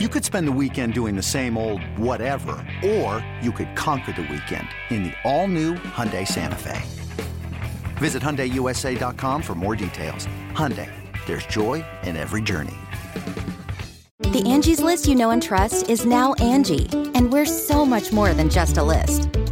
You could spend the weekend doing the same old whatever, or you could conquer the weekend in the all-new Hyundai Santa Fe. Visit HyundaiUSA.com for more details. Hyundai, there's joy in every journey. The Angie's list you know and trust is now Angie, and we're so much more than just a list.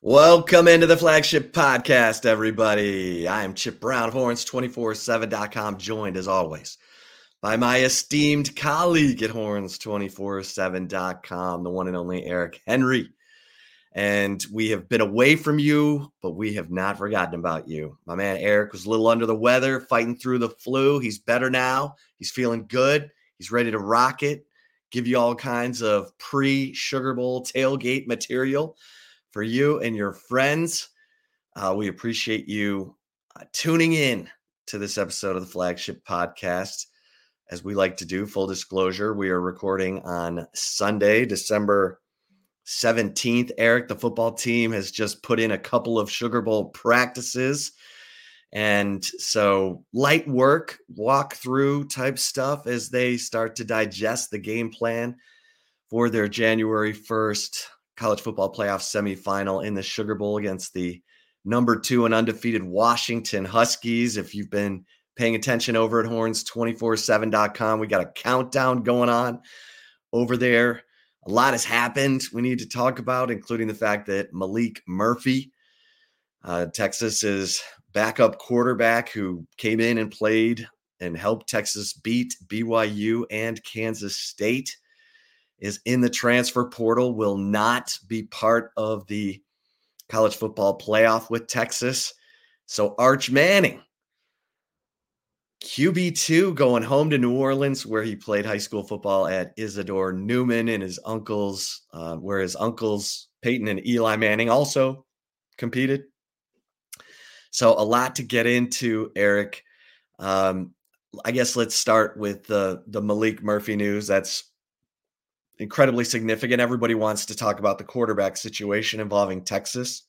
Welcome into the flagship podcast, everybody. I am Chip Brown of Horns247.com, joined as always by my esteemed colleague at Horns247.com, the one and only Eric Henry. And we have been away from you, but we have not forgotten about you. My man Eric was a little under the weather, fighting through the flu. He's better now. He's feeling good. He's ready to rock it, give you all kinds of pre Sugar Bowl tailgate material for you and your friends. Uh, we appreciate you uh, tuning in to this episode of the flagship podcast. As we like to do, full disclosure, we are recording on Sunday, December 17th. Eric, the football team, has just put in a couple of Sugar Bowl practices. And so, light work, walk through type stuff as they start to digest the game plan for their January 1st college football playoff semifinal in the Sugar Bowl against the number two and undefeated Washington Huskies. If you've been paying attention over at horns247.com, we got a countdown going on over there. A lot has happened we need to talk about, including the fact that Maalik Murphy, uh, Texas's backup quarterback who came in and played and helped Texas beat BYU and Kansas State is in the transfer portal, will not be part of the college football playoff with Texas. So Arch Manning, QB2 going home to New Orleans, where he played high school football at Isidore Newman and his uncles, uh, where his uncles Peyton and Eli Manning also competed. So a lot to get into, Eric. Um, I guess let's start with the the Maalik Murphy news. That's incredibly significant. Everybody wants to talk about the quarterback situation involving Texas.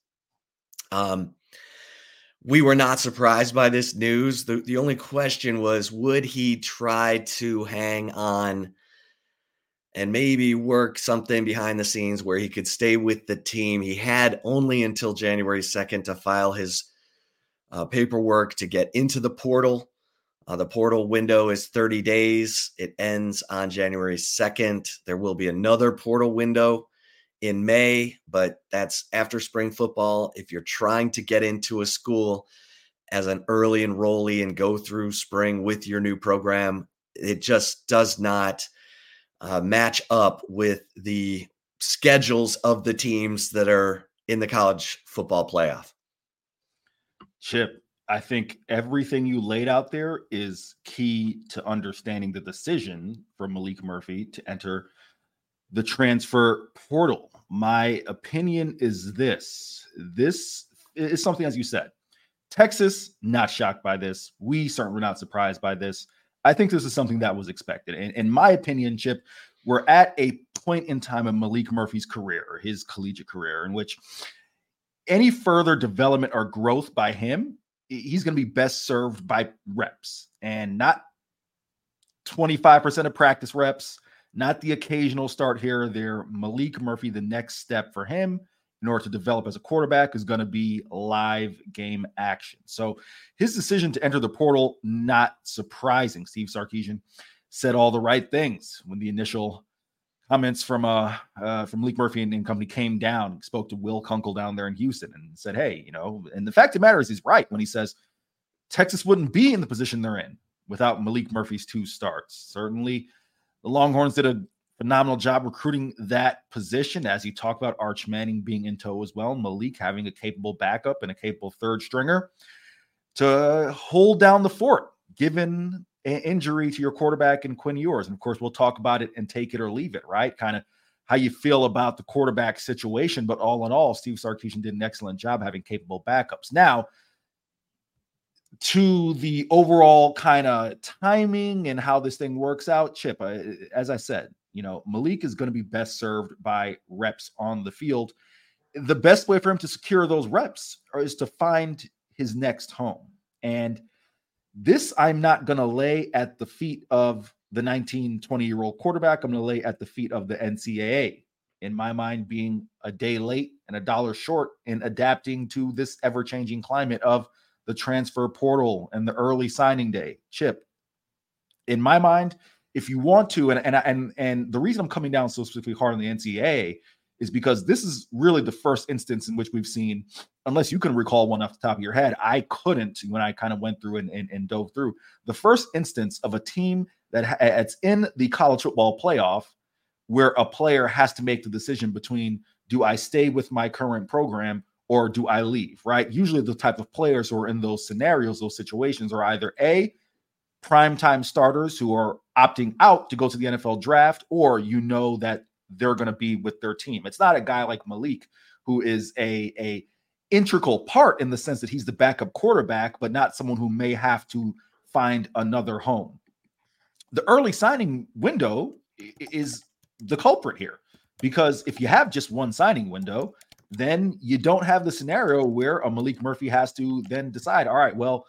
Um, we were not surprised by this news. The, the only question was would he try to hang on and maybe work something behind the scenes where he could stay with the team? He had only until January 2nd to file his uh, paperwork to get into the portal. Uh, the portal window is 30 days. It ends on January 2nd. There will be another portal window in May, but that's after spring football. If you're trying to get into a school as an early enrollee and go through spring with your new program, it just does not uh, match up with the schedules of the teams that are in the college football playoff. Chip, I think everything you laid out there is key to understanding the decision for Maalik Murphy to enter the transfer portal. My opinion is this this is something, as you said, Texas, not shocked by this. We certainly were not surprised by this. I think this is something that was expected. And in my opinion, Chip, we're at a point in time in Maalik Murphy's career, his collegiate career, in which any further development or growth by him he's going to be best served by reps and not 25% of practice reps, not the occasional start here or there. Maalik Murphy, the next step for him in order to develop as a quarterback is going to be live game action. So his decision to enter the portal, not surprising. Steve Sarkisian said all the right things when the initial comments from uh, uh from Leek Murphy and, and, company came down, spoke to Will Kunkel down there in Houston, and said, "Hey, you know." And the fact of the matter is, he's right when he says Texas wouldn't be in the position they're in without Maalik Murphy's two starts. Certainly, the Longhorns did a phenomenal job recruiting that position, as you talk about Arch Manning being in tow as well, Maalik having a capable backup and a capable third stringer to hold down the fort, given injury to your quarterback and Quinn Ewers. And of course, we'll talk about it and take it or leave it, right? Kind of how you feel about the quarterback situation. But all in all, Steve Sarkisian did an excellent job having capable backups. Now, to the overall kind of timing and how this thing works out, Chip, as I said, you know, Maalik is going to be best served by reps on the field. The best way for him to secure those reps is to find his next home. And this I'm not going to lay at the feet of the 19, 20 year old quarterback. I'm going to lay at the feet of the NCAA, in my mind, being a day late and a dollar short in adapting to this ever changing climate of the transfer portal and the early signing day. Chip, in my mind, if you want to, and and and and the reason I'm coming down so specifically hard on the NCAA is because this is really the first instance in which we've seen, unless you can recall one off the top of your head, I couldn't when I kind of went through and, and, and dove through the first instance of a team that it's in the college football playoff where a player has to make the decision between do I stay with my current program or do I leave, right? Usually the type of players who are in those scenarios, those situations are either A, primetime starters who are opting out to go to the NFL draft, or you know that they're going to be with their team. It's not a guy like Maalik who is a a integral part in the sense that he's the backup quarterback, but not someone who may have to find another home. The early signing window is the culprit here because if you have just one signing window, then you don't have the scenario where a Maalik Murphy has to then decide, all right, well,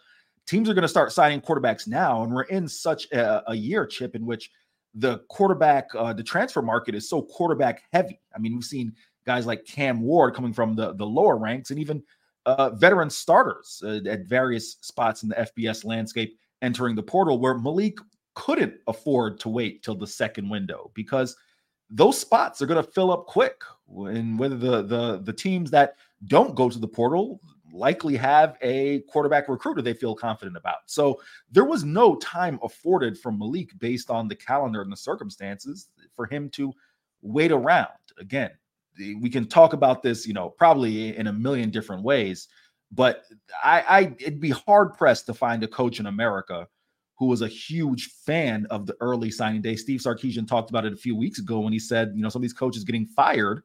teams are going to start signing quarterbacks now, and we're in such a, a year chip in which the quarterback, uh, the transfer market is so quarterback heavy. I mean, we've seen guys like Cam Ward coming from the, the lower ranks and even uh, veteran starters uh, at various spots in the FBS landscape entering the portal where Maalik couldn't afford to wait till the second window because those spots are going to fill up quick. And whether the, the the teams that don't go to the portal likely have a quarterback recruiter they feel confident about. So there was no time afforded for Maalik based on the calendar and the circumstances for him to wait around. Again, we can talk about this, you know, probably in a million different ways, but I, I it'd be hard pressed to find a coach in America who was a huge fan of the early signing day. Steve Sarkisian talked about it a few weeks ago when he said, you know, some of these coaches getting fired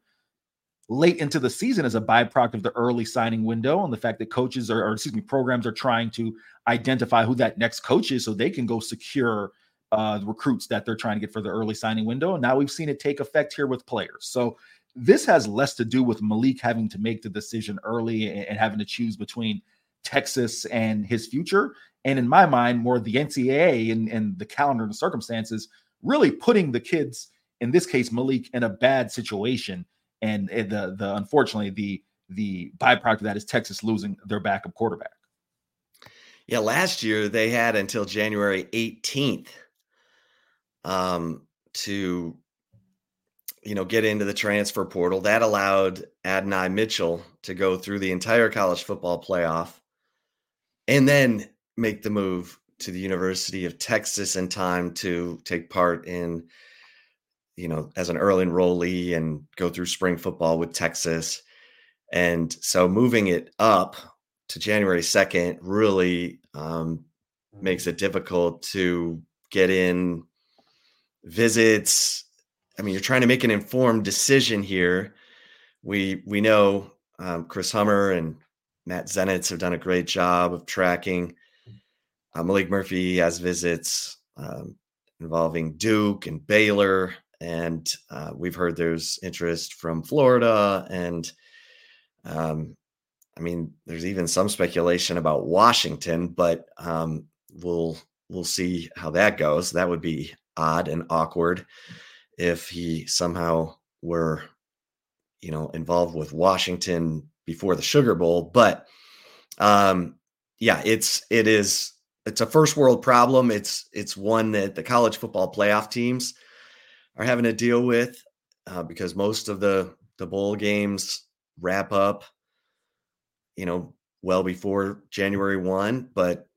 late into the season as a byproduct of the early signing window and the fact that coaches are, or excuse me, programs are trying to identify who that next coach is so they can go secure uh, the recruits that they're trying to get for the early signing window. And now we've seen it take effect here with players. So this has less to do with Maalik having to make the decision early and, and having to choose between Texas and his future. And in my mind, more the NCAA and, and the calendar and circumstances really putting the kids, in this case, Maalik, in a bad situation and the the unfortunately the the byproduct of that is Texas losing their backup quarterback. Yeah, last year they had until January 18th um, to you know get into the transfer portal. That allowed Adonai Mitchell to go through the entire college football playoff and then make the move to the University of Texas in time to take part in you know, as an early enrollee and go through spring football with Texas. And so moving it up to January 2nd really um, makes it difficult to get in visits. I mean, you're trying to make an informed decision here. We we know um, Chris Hummer and Matt Zenitz have done a great job of tracking. Uh, Maalik Murphy has visits um, involving Duke and Baylor and uh, we've heard there's interest from Florida, and um, I mean, there's even some speculation about Washington, but um, we'll we'll see how that goes. That would be odd and awkward if he somehow were, you know, involved with Washington before the Sugar Bowl. But um, yeah, it's it is it's a first world problem. It's it's one that the college football playoff teams are having to deal with uh, because most of the the bowl games wrap up, you know, well before January one. But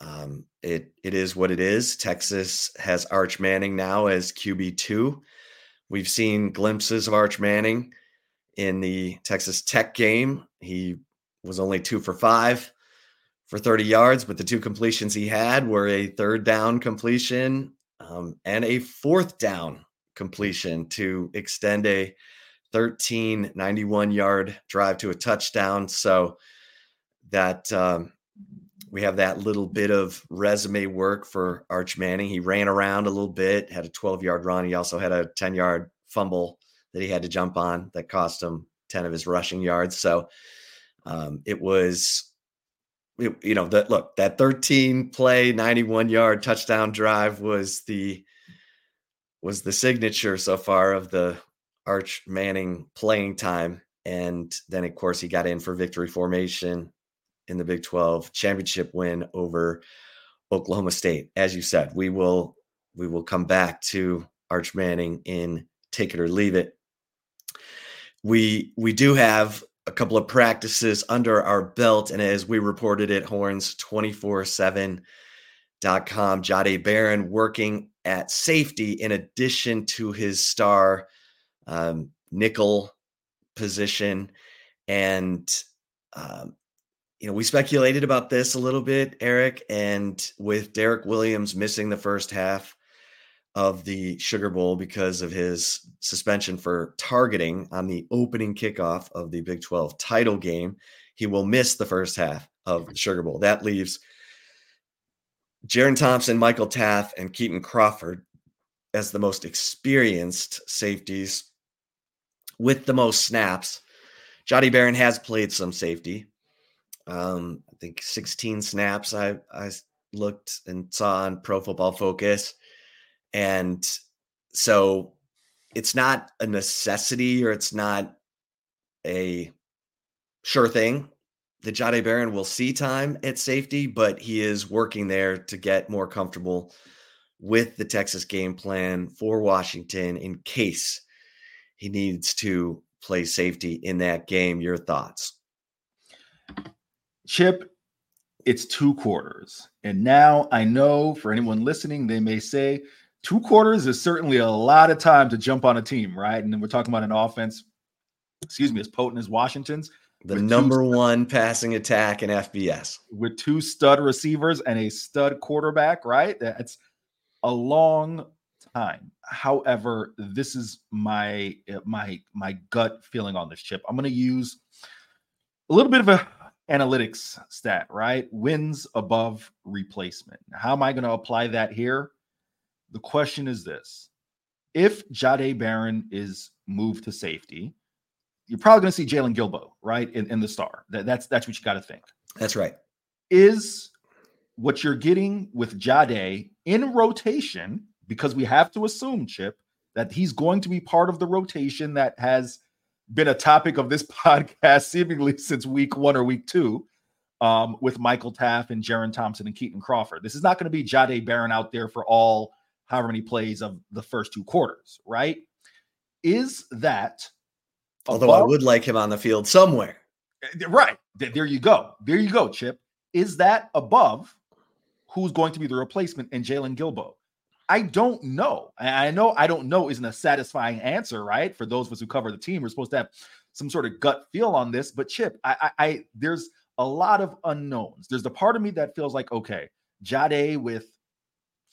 um, it it is what it is. Texas has Arch Manning now as QB two. We've seen glimpses of Arch Manning in the Texas Tech game. He was only two for five for 30 yards, but the two completions he had were a third down completion um, and a fourth down completion to extend a 13 91 yard drive to a touchdown. So that um, we have that little bit of resume work for Arch Manning. He ran around a little bit, had a 12 yard run. He also had a 10 yard fumble that he had to jump on that cost him 10 of his rushing yards. So um, it was, you know, that look, that 13 play, 91 yard touchdown drive was the, was the signature so far of the Arch Manning playing time. And then, of course, he got in for victory formation in the Big 12 championship win over Oklahoma State. As you said, we will we will come back to Arch Manning in take it or leave it. We we do have a couple of practices under our belt, and as we reported at Horns 24-7.com, Jahdae Barron working at safety in addition to his star um, nickel position. And, um, you know, we speculated about this a little bit, Eric, and with Derek Williams missing the first half of the Sugar Bowl because of his suspension for targeting on the opening kickoff of the Big 12 title game, he will miss the first half of the Sugar Bowl. That leaves Jerrin Thompson, Michael Taaffe, and Kitan Crawford as the most experienced safeties with the most snaps. Jahdae Barron has played some safety. Um, I think 16 snaps I, I looked and saw on Pro Football Focus. And so it's not a necessity or it's not a sure thing that Jahdae Barron will see time at safety, but he is working there to get more comfortable with the Texas game plan for Washington in case he needs to play safety in that game. Your thoughts? Chip, it's two quarters. And now I know for anyone listening, they may say two quarters is certainly a lot of time to jump on a team, right? And then we're talking about an offense, excuse me, as potent as Washington's. The number one passing attack in FBS. With two stud receivers and a stud quarterback, right? That's a long time. However, this is my uh, my my gut feeling on this chip. I'm going to use a little bit of a analytics stat, right? Wins above replacement. How am I going to apply that here? The question is this: If Jahdae Barron is moved to safety, you're probably going to see Jaylon Guilbeau, right, in, in the star. That, that's that's what you got to think. That's right. Is what you're getting with Jahdae in rotation because we have to assume, Chip, that he's going to be part of the rotation that has been a topic of this podcast seemingly since week one or week two um, with Michael Taaffe and Jerrin Thompson and Kitan Crawford. This is not going to be Jahdae Barron out there for all however many plays of the first two quarters, right? Is that although above, I would like him on the field somewhere. Eh, right. There you go. There you go, Chip. Is that above who's going to be the replacement in Jaylon Guilbeau? I don't know. I know I don't know isn't a satisfying answer, right? For those of us who cover the team, we're supposed to have some sort of gut feel on this. But Chip, I, I, I there's a lot of unknowns. There's the part of me that feels like, okay, Jahdae with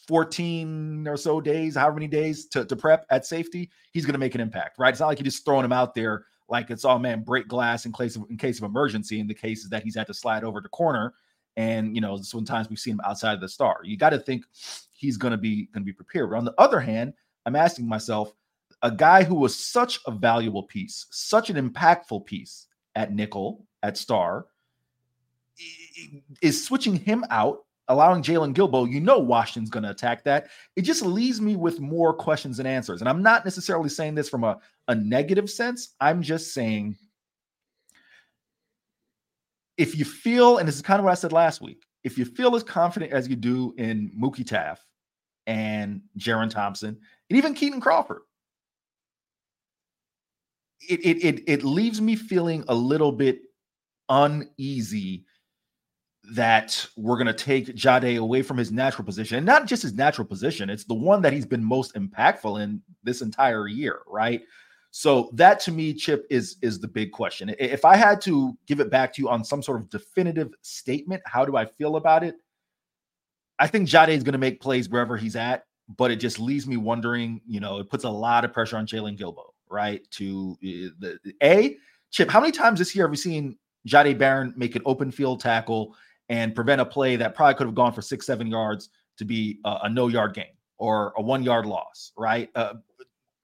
14 or so days, however many days to, to prep at safety, he's going to make an impact, right? It's not like you're just throwing him out there like it's all oh, man break glass in case of in case of emergency. In the cases that he's had to slide over the corner, and you know sometimes we've seen him outside of the star. You got to think he's going to be going to be prepared. But on the other hand, I'm asking myself, a guy who was such a valuable piece, such an impactful piece at nickel at star, is switching him out, allowing Jaylon Guilbeau. You know Washington's going to attack that. It just leaves me with more questions than answers. And I'm not necessarily saying this from a, a negative sense. I'm just saying if you feel, and this is kind of what I said last week, if you feel as confident as you do in Mookie Taaffe and Jerrin Thompson and even Kitan Crawford, it, it it it leaves me feeling a little bit uneasy that we're going to take Jahdae away from his natural position, and not just his natural position; it's the one that he's been most impactful in this entire year, right? So that to me, Chip, is is the big question. If I had to give it back to you on some sort of definitive statement, how do I feel about it? I think Jahdae is going to make plays wherever he's at, but it just leaves me wondering. You know, it puts a lot of pressure on Jaylon Guilbeau, right? To uh, the a Chip. How many times this year have we seen Jahdae Barron make an open field tackle and prevent a play that probably could have gone for six, seven yards to be a, a no yard gain or a one yard loss, right? Uh,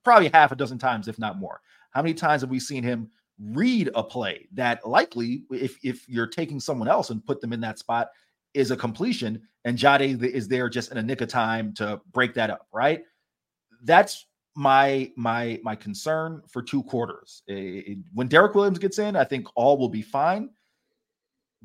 probably half a dozen times, if not more. How many times have we seen him read a play that likely, if if you're taking someone else and put them in that spot, is a completion, and Jahdae is there just in a nick of time to break that up, right? That's my my my concern for two quarters. It, when Derek Williams gets in, I think all will be fine.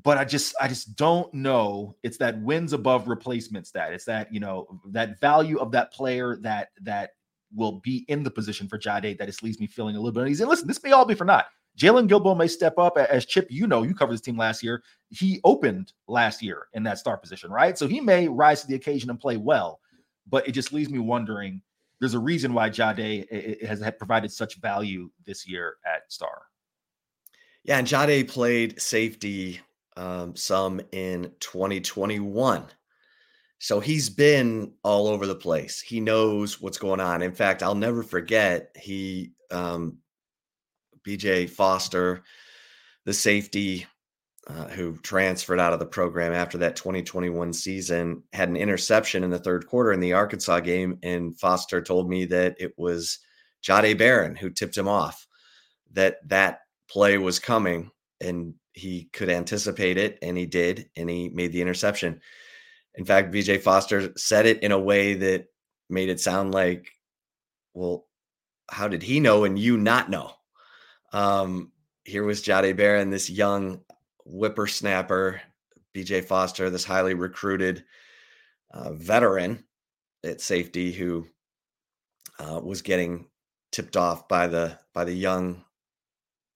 But I just I just don't know. It's that wins above replacement stat. It's that you know that value of that player that that will be in the position for Jahdae that just leaves me feeling a little bit uneasy. Listen, this may all be for naught. Jaylon Guilbeau may step up as Chip. You know, you covered this team last year. He opened last year in that star position, right? So he may rise to the occasion and play well. But it just leaves me wondering. There's a reason why Jahdae has provided such value this year at Star. Yeah, and Jahdae played safety um, some in 2021. So he's been all over the place. He knows what's going on. In fact, I'll never forget he um, BJ Foster, the safety uh, who transferred out of the program after that 2021 season, had an interception in the third quarter in the Arkansas game. And Foster told me that it was Jahdae Barron who tipped him off that that play was coming and he could anticipate it. And he did. And he made the interception. In fact, BJ Foster said it in a way that made it sound like, well, how did he know and you not know? Um, here was Jahdae Barron, this young whippersnapper, BJ Foster, this highly recruited uh, veteran at safety who uh, was getting tipped off by the by the young,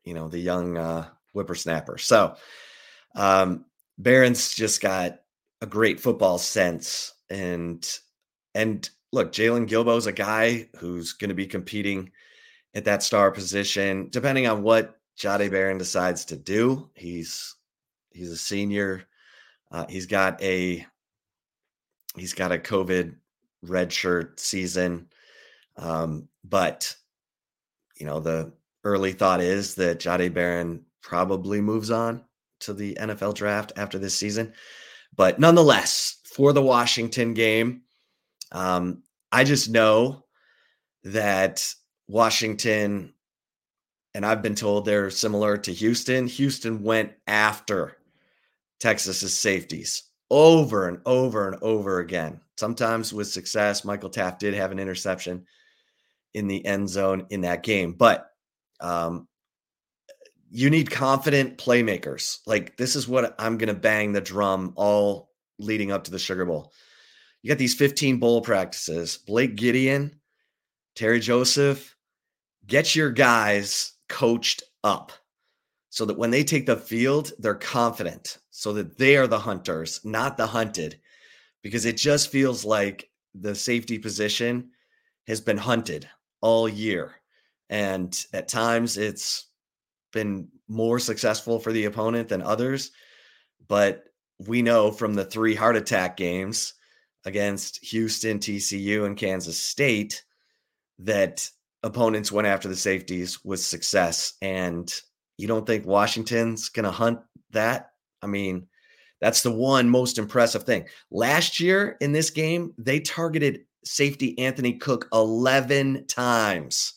you know, the young uh, whippersnapper. So um, Barron's just got a great football sense. And and look, Jaylon Guilbeau is a guy who's going to be competing at that star position, depending on what Jahdae Barron decides to do. He's he's a senior. Uh, he's got a he's got a COVID redshirt season. Um, but you know, the early thought is that Jahdae Barron probably moves on to the NFL draft after this season. But nonetheless, for the Washington game, um, I just know that Washington, and I've been told they're similar to Houston. Houston went after Texas's safeties over and over and over again. Sometimes with success. Michael Taaffe did have an interception in the end zone in that game, but um, you need confident playmakers. Like this is what I'm going to bang the drum all leading up to the Sugar Bowl. You got these 15 bowl practices. Blake Gideon, Terry Joseph, get your guys coached up so that when they take the field, they're confident, so that they are the hunters, not the hunted. Because it just feels like the safety position has been hunted all year. And at times it's been more successful for the opponent than others. But we know from the three heart attack games against Houston, TCU, and Kansas State that opponents went after the safeties with success. And you don't think Washington's going to hunt that? I mean, that's the one most impressive thing. Last year in this game, they targeted safety Anthony Cook 11 times.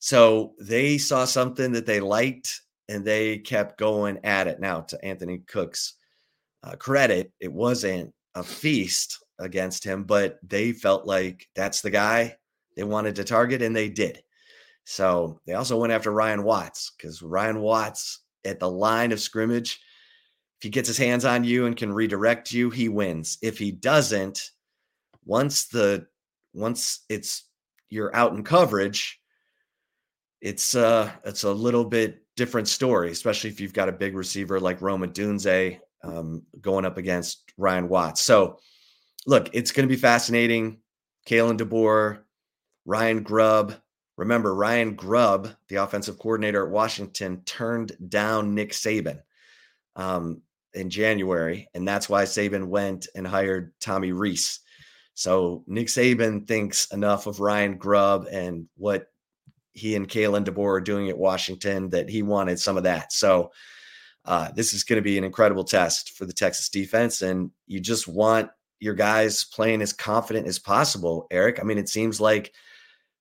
So they saw something that they liked and they kept going at it. Now, to Anthony Cook's uh, credit, it wasn't a feast against him, but they felt like that's the guy they wanted to target, and they did. So they also went after Ryan Watts because Ryan Watts at the line of scrimmage, if he gets his hands on you and can redirect you, he wins. If he doesn't, once the once it's you're out in coverage, it's uh it's a little bit different story, especially if you've got a big receiver like Rome Odunze um, going up against Ryan Watts. So look, it's going to be fascinating. Kalen DeBoer, Ryan Grubb. Remember, Ryan Grubb, the offensive coordinator at Washington, turned down Nick Saban um, in January, and that's why Saban went and hired Tommy Rees. So Nick Saban thinks enough of Ryan Grubb and what he and Kalen DeBoer are doing at Washington that he wanted some of that. So uh, this is going to be an incredible test for the Texas defense, and you just want your guys playing as confident as possible. Eric, I mean, it seems like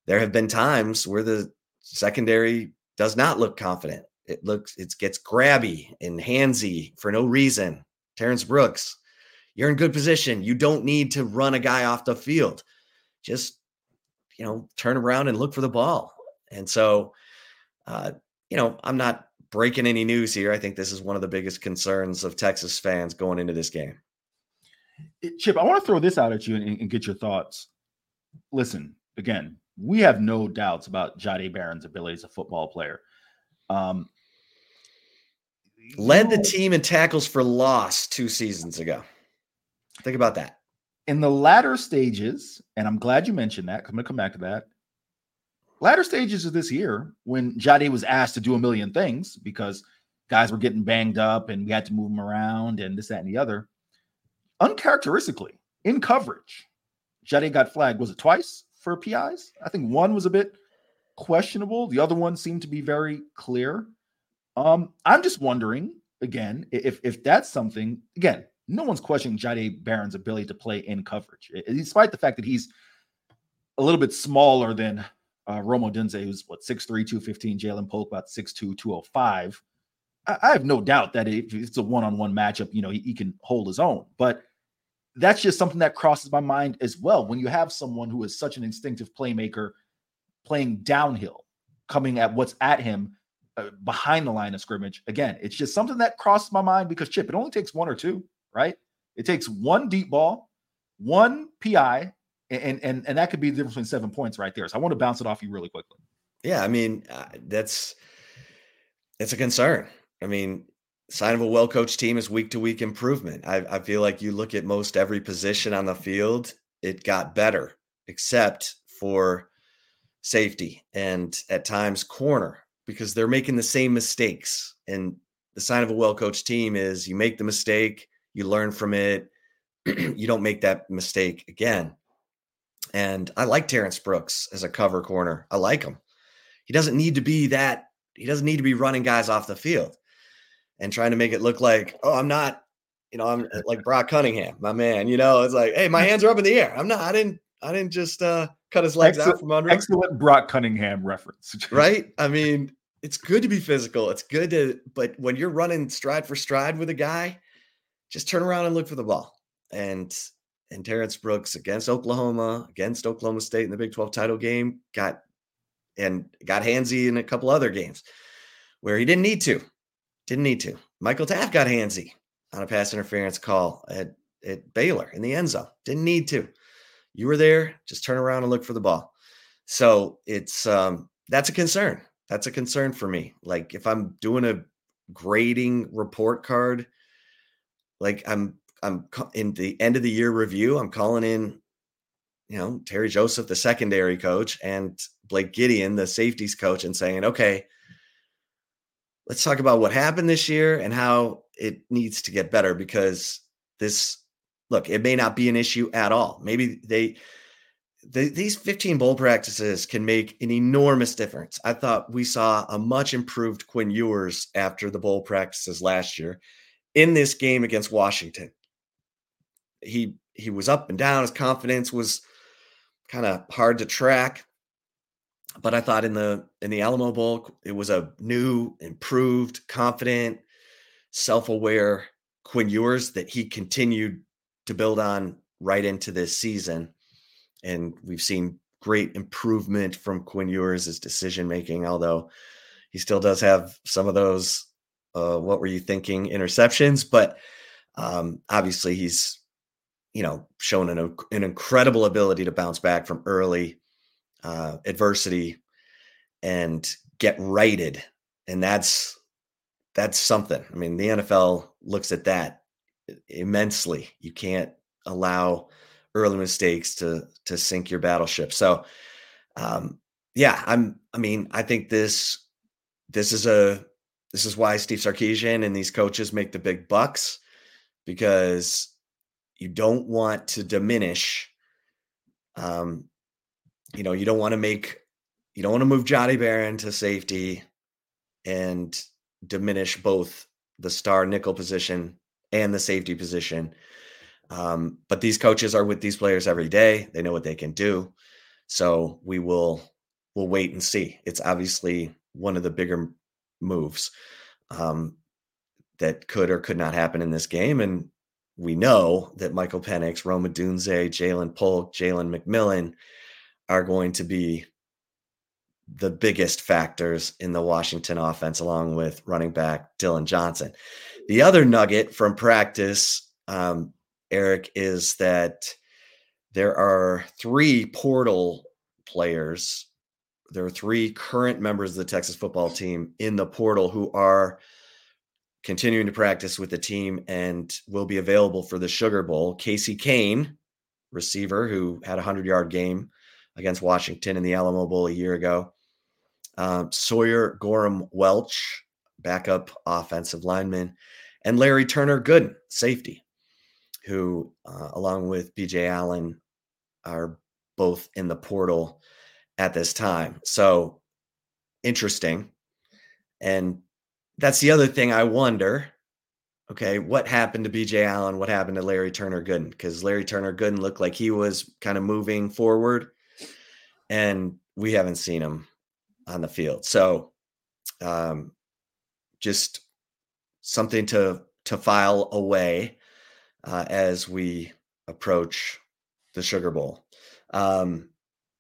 there have been times where the secondary does not look confident. It looks it gets grabby and handsy for no reason. Terrence Brooks, you're in good position. You don't need to run a guy off the field. Just you know, turn around and look for the ball. And so, uh, you know, I'm not breaking any news here. I think this is one of the biggest concerns of Texas fans going into this game. Chip, I want to throw this out at you and, and get your thoughts. Listen, again, we have no doubts about Jahdae Barron's ability as a football player. Um, Led the team in tackles for loss two seasons ago. Think about that. In the latter stages, and I'm glad you mentioned that. I'm going to come back to that latter stages of this year, when Jahdae was asked to do a million things because guys were getting banged up and we had to move them around and this, that, and the other, uncharacteristically in coverage, Jahdae got flagged. Was it twice for PIs? I think one was a bit questionable. The other one seemed to be very clear. Um, I'm just wondering again if if that's something. Again, no one's questioning Jahdae Barron's ability to play in coverage, despite the fact that he's a little bit smaller than uh, Rome Odunze, who's what 6'3, 215, Ja'Lynn Polk about 6'2, 205. I, I have no doubt that if it's a one-on-one matchup, you know, he, he can hold his own. But that's just something that crosses my mind as well. When you have someone who is such an instinctive playmaker playing downhill, coming at what's at him uh, behind the line of scrimmage, again, it's just something that crosses my mind because Chip, it only takes one or two, right? It takes one deep ball, one PI, and and and that could be the difference between seven points right there. So I want to bounce it off you really quickly. Yeah, I mean uh, that's it's a concern. I mean, sign of a well coached team is week to week improvement. I, I feel like you look at most every position on the field, it got better, except for safety and at times corner because they're making the same mistakes. And the sign of a well coached team is you make the mistake, you learn from it, you don't make that mistake again. And I like Terrence Brooks as a cover corner. I like him. He doesn't need to be that, he doesn't need to be running guys off the field and trying to make it look like, oh, I'm not, you know, I'm like Brock Cunningham, my man. You know, it's like, hey, my hands are up in the air. I'm not, I didn't, I didn't just uh cut his legs excellent, out from under. Excellent Brock Cunningham reference. right? I mean, it's good to be physical. It's good to, but when you're running stride for stride with a guy, just turn around and look for the ball. And and Terrence Brooks against Oklahoma, against Oklahoma State in the Big 12 title game, got and got handsy in a couple other games where he didn't need to. Didn't need to. Michael Taaffe got handsy on a pass interference call at, at Baylor in the end zone. Didn't need to. You were there, just turn around and look for the ball. So it's um that's a concern. That's a concern for me. Like if I'm doing a grading report card, like I'm I'm in the end of the year review. I'm calling in, you know, Terry Joseph, the secondary coach, and Blake Gideon, the safeties coach, and saying, okay, let's talk about what happened this year and how it needs to get better because this look, it may not be an issue at all. Maybe they, these 15 bowl practices can make an enormous difference. I thought we saw a much improved Quinn Ewers after the bowl practices last year in this game against Washington he he was up and down. His confidence was kind of hard to track. But I thought in the in the Alamo Bowl, it was a new, improved, confident, self-aware Quinn Ewers that he continued to build on right into this season. And we've seen great improvement from Quinn Ewers' decision making, although he still does have some of those uh, what were you thinking interceptions. But um, obviously he's you know, shown an, an incredible ability to bounce back from early uh, adversity and get righted. And that's that's something. I mean, the NFL looks at that immensely. You can't allow early mistakes to to sink your battleship. So, um, yeah, I'm. I mean, I think this this is a this is why Steve Sarkisian and these coaches make the big bucks because you don't want to diminish Um, you know, you don't want to make you don't want to move Johnny Barron to safety and diminish both the star nickel position and the safety position. Um, but these coaches are with these players every day. They know what they can do. So we will we'll wait and see. It's obviously one of the bigger moves um, that could or could not happen in this game. And we know that Michael Penix, Rome Odunze, Ja'Lynn Polk, Jalen McMillan are going to be the biggest factors in the Washington offense, along with running back Dillon Johnson. The other nugget from practice, um, Eric, is that there are three portal players. There are three current members of the Texas football team in the portal who are continuing to practice with the team and will be available for the Sugar Bowl. Casey Cain, receiver who had a 100 yard game against Washington in the Alamo Bowl a year ago. Um, Sawyer Goram Welch, backup offensive lineman, and Larry Turner Gooden, safety, who, uh, along with BJ Allen, are both in the portal at this time. So interesting. And that's the other thing I wonder. Okay, what happened to BJ Allen? What happened to Larry Turner Gooden? Because Larry Turner Gooden looked like he was kind of moving forward, and we haven't seen him on the field. So, um, just something to to file away uh, as we approach the Sugar Bowl. Um,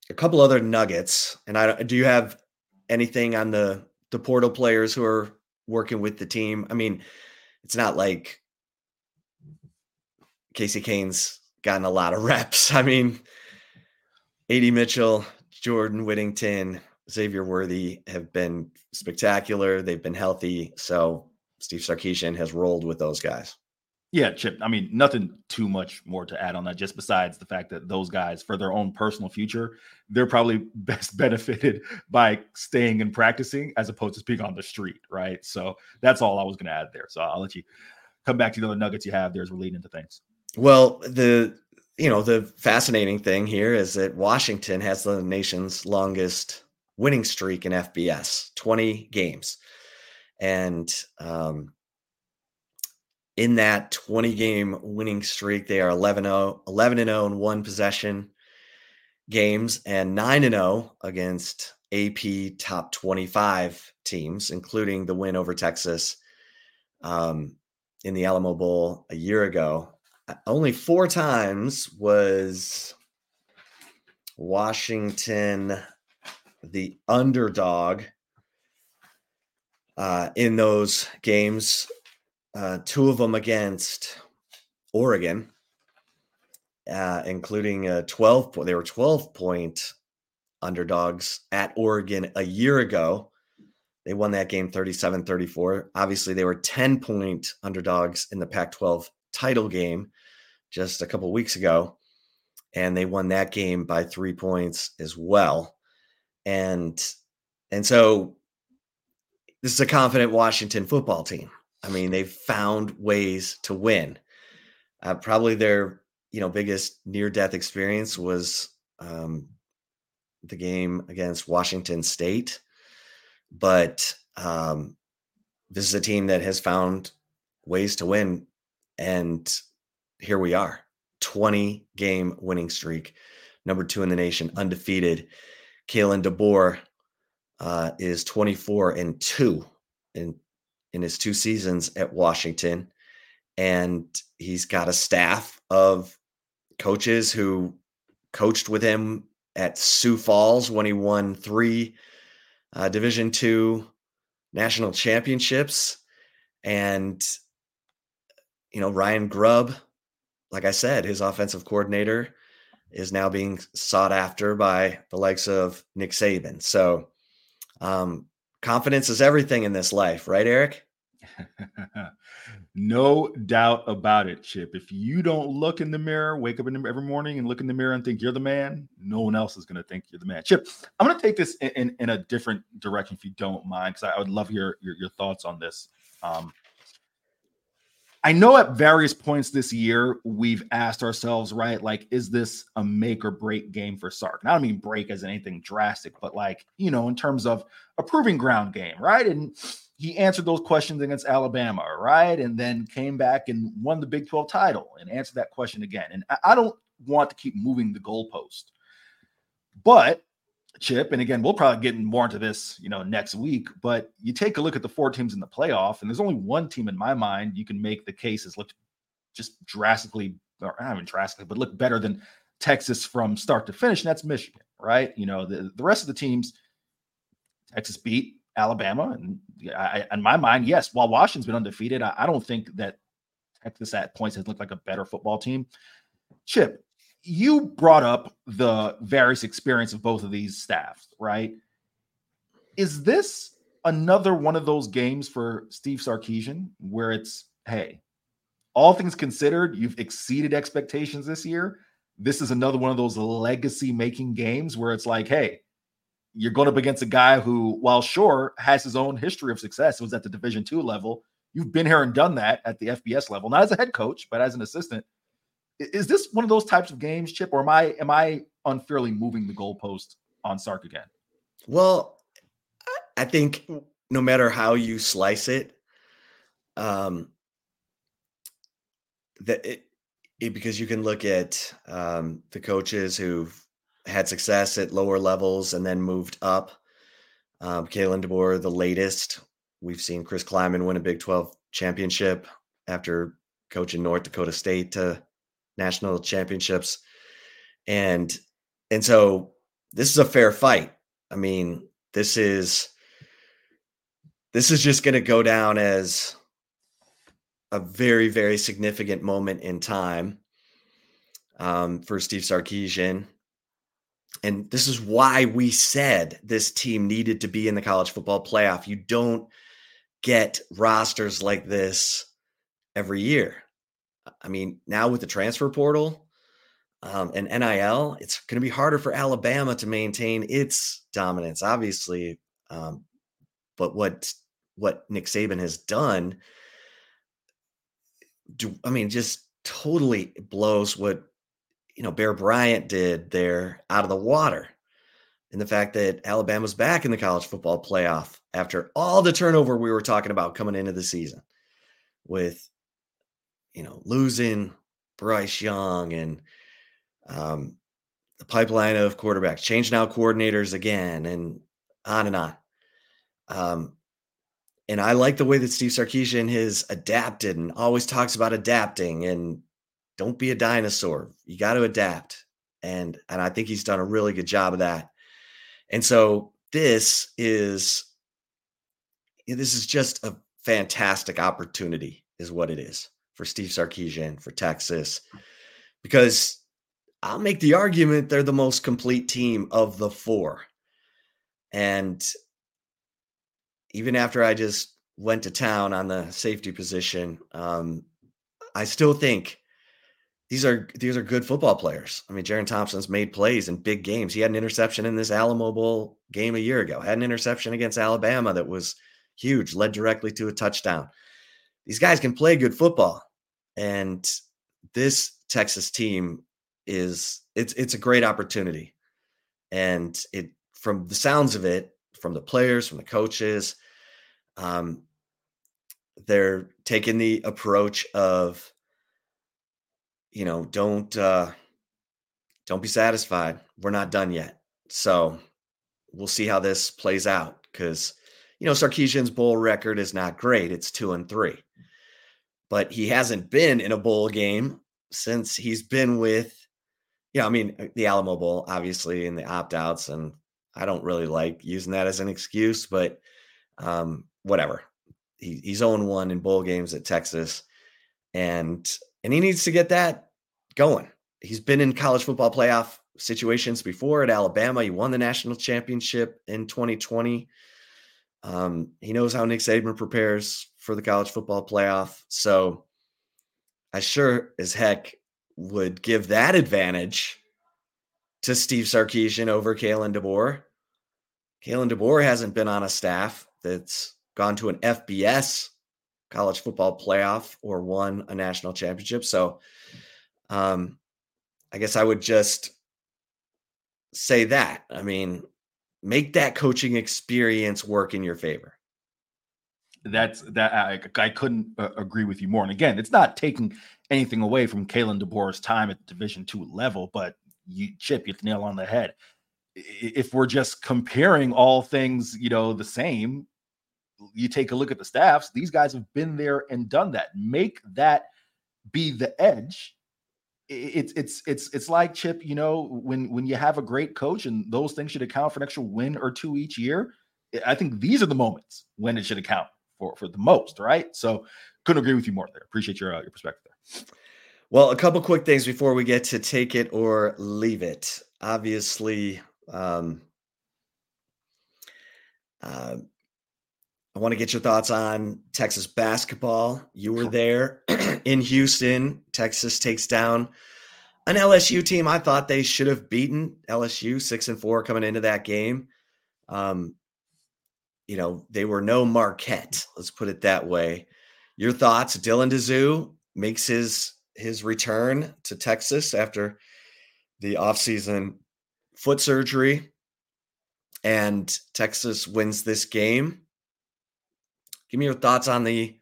a couple other nuggets, and I do you have anything on the the portal players who are working with the team? I mean, it's not like Casey Cain's gotten a lot of reps. I mean, AD Mitchell, Jordan Whittington, Xavier Worthy have been spectacular. They've been healthy. So Steve Sarkisian has rolled with those guys. Yeah, Chip. I mean, nothing too much more to add on that, just besides the fact that those guys, for their own personal future, they're probably best benefited by staying and practicing as opposed to being on the street, right? So that's all I was going to add there. So I'll let you come back to the other nuggets you have there as we're leading into things. Well, the you know the fascinating thing here is that Washington has the nation's longest winning streak in FBS, 20 games. And um, in that 20 game winning streak, they are 11 0, 11 0 in one possession games and 9 0 against AP top 25 teams, including the win over Texas um, in the Alamo Bowl a year ago. Uh, only four times was Washington the underdog uh, in those games. Uh, two of them against Oregon, uh, including a 12 point. They were 12 point underdogs at Oregon a year ago. They won that game 37 34. Obviously, they were 10 point underdogs in the Pac 12 title game just a couple weeks ago. And they won that game by three points as well and and so this is a confident Washington football team. I mean, they've found ways to win. Uh, probably their you know biggest near death experience was um, the game against Washington State, but um, this is a team that has found ways to win, and here we are, twenty game winning streak, number two in the nation, undefeated Kalen DeBoer uh, is 24 and two in in his two seasons at Washington, and he's got a staff of coaches who coached with him at Sioux Falls when he won three uh, Division two national championships, and you know Ryan Grubb, like I said, his offensive coordinator is now being sought after by the likes of Nick Saban. So, um, confidence is everything in this life, right, Eric? no doubt about it, Chip. If you don't look in the mirror, wake up in the, every morning and look in the mirror and think you're the man, no one else is going to think you're the man. Chip, I'm going to take this in, in, in, a different direction if you don't mind, because I, I, would love your, your, your thoughts on this. Um, I know at various points this year we've asked ourselves, right? Like, is this a make or break game for Sark? And I don't mean break as anything drastic, but like, you know, in terms of a proving ground game, right? And he answered those questions against Alabama, right? And then came back and won the Big 12 title and answered that question again. And I don't want to keep moving the goalpost. But Chip, and again, we'll probably get more into this, you know, next week. But you take a look at the four teams in the playoff, and there's only one team in my mind you can make the case has looked just drastically, or not even drastically, but look better than Texas from start to finish, and that's Michigan, right? You know, the, the rest of the teams, Texas beat Alabama, and I, in my mind, yes, while Washington's been undefeated, I, I don't think that Texas at points has looked like a better football team. Chip, you brought up the various experience of both of these staffs, right? Is this another one of those games for Steve Sarkisian where it's, hey, all things considered, you've exceeded expectations this year. This is another one of those legacy making games where it's like, hey, you're going up against a guy who, while sure has his own history of success, it was at the Division two level. You've been here and done that at the FBS level, not as a head coach, but as an assistant. Is this one of those types of games, Chip, or am I am I unfairly moving the goalpost on Sark again? Well, I think no matter how you slice it, um, that it, it because you can look at um, the coaches who've had success at lower levels and then moved up. Um, Kalen DeBoer, the latest. We've seen Chris Klieman win a Big 12 championship after coaching North Dakota State to national championships. And and so this is a fair fight. I mean, this is this is just going to go down as a very very significant moment in time um, for Steve Sarkisian. And this is why we said this team needed to be in the college football playoff. You don't get rosters like this every year. I mean, now with the transfer portal um, and NIL, it's going to be harder for Alabama to maintain its dominance, obviously. Um, but what what Nick Saban has done, do, I mean, just totally blows what you know Bear Bryant did there out of the water. And the fact that Alabama's back in the college football playoff after all the turnover we were talking about coming into the season with you know, losing Bryce Young and um, the pipeline of quarterbacks, changing out coordinators again, and on and on. Um, and I like the way that Steve Sarkisian has adapted and always talks about adapting and don't be a dinosaur. You got to adapt. And and I think he's done a really good job of that. And so this is this is just a fantastic opportunity, is what it is for Steve Sarkisian for Texas because I'll make the argument they're the most complete team of the four. And even after I just went to town on the safety position, um, I still think these are these are good football players. I mean, Jerrin Thompson's made plays in big games. He had an interception in this Alamo Bowl game a year ago. Had an interception against Alabama that was huge, led directly to a touchdown. These guys can play good football. And this Texas team is it's it's a great opportunity. And it from the sounds of it, from the players, from the coaches, um, they're taking the approach of, you know, don't uh, don't be satisfied. We're not done yet. So we'll see how this plays out because you know Sarkisian's bowl record is not great. It's two and three but he hasn't been in a bowl game since he's been with, yeah, I mean, uh, the Alamo Bowl, obviously, and the opt outs. And I don't really like using that as an excuse, but um, whatever. He, he's 0 1 in bowl games at Texas. And and he needs to get that going. He's been in college football playoff situations before at Alabama. He won the national championship in 2020. Um, he knows how Nick Saban prepares for the college football playoff. So I sure as heck would give that advantage to Steve Sarkisian over Kalen DeBoer. Kalen DeBoer hasn't been on a staff that's gone to an FBS college football playoff or won a national championship. So, um, I guess I would just say that. I mean, make that coaching experience work in your favor. That's that I, I couldn't uh, agree with you more. And again, it's not taking anything away from Kalen DeBoer's time at Division two level, but you chip you nail on the head. If we're just comparing all things, you know, the same, you take a look at the staffs. These guys have been there and done that. Make that be the edge it's it's it's it's like Chip, you know, when when you have a great coach and those things should account for an extra win or two each year. I think these are the moments when it should account for for the most, right? So couldn't agree with you more there. Appreciate your uh, your perspective there. Well, a couple quick things before we get to take it or leave it. Obviously, um, uh, I want to get your thoughts on Texas basketball. You were there in Houston. Texas takes down an LSU team. I thought they should have beaten LSU six and four coming into that game. Um, you know, they were no Marquette. Let's put it that way. Your thoughts? Dylan Disu makes his his return to Texas after the offseason foot surgery, and Texas wins this game. Give me your thoughts on the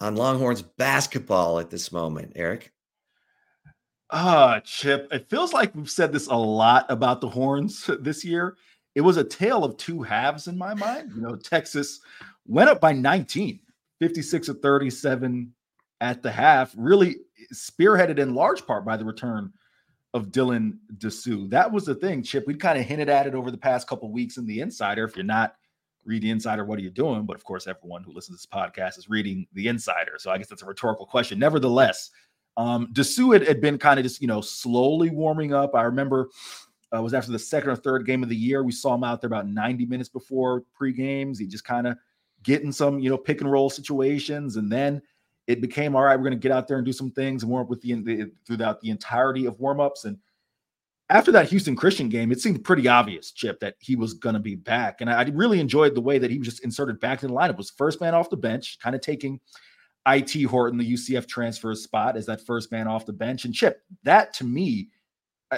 on Longhorns basketball at this moment, Eric. Ah, Chip, it feels like we've said this a lot about the Horns this year. It was a tale of two halves in my mind. You know, Texas went up by 19, 56 to 37 at the half, really spearheaded in large part by the return of Dylan Disu. That was the thing, Chip. We kind of hinted at it over the past couple weeks in the Insider. If you're not read the insider what are you doing but of course everyone who listens to this podcast is reading the insider so i guess that's a rhetorical question nevertheless um Disu had, had been kind of just you know slowly warming up i remember uh, was after the second or third game of the year we saw him out there about 90 minutes before pre-games he just kind of getting some you know pick and roll situations and then it became all right we're going to get out there and do some things and warm up with the, the throughout the entirety of warm-ups and after that Houston Christian game, it seemed pretty obvious, Chip, that he was going to be back. And I really enjoyed the way that he was just inserted back in the lineup. Was first man off the bench, kind of taking IT Horton, the UCF transfer spot, as that first man off the bench. And Chip, that to me,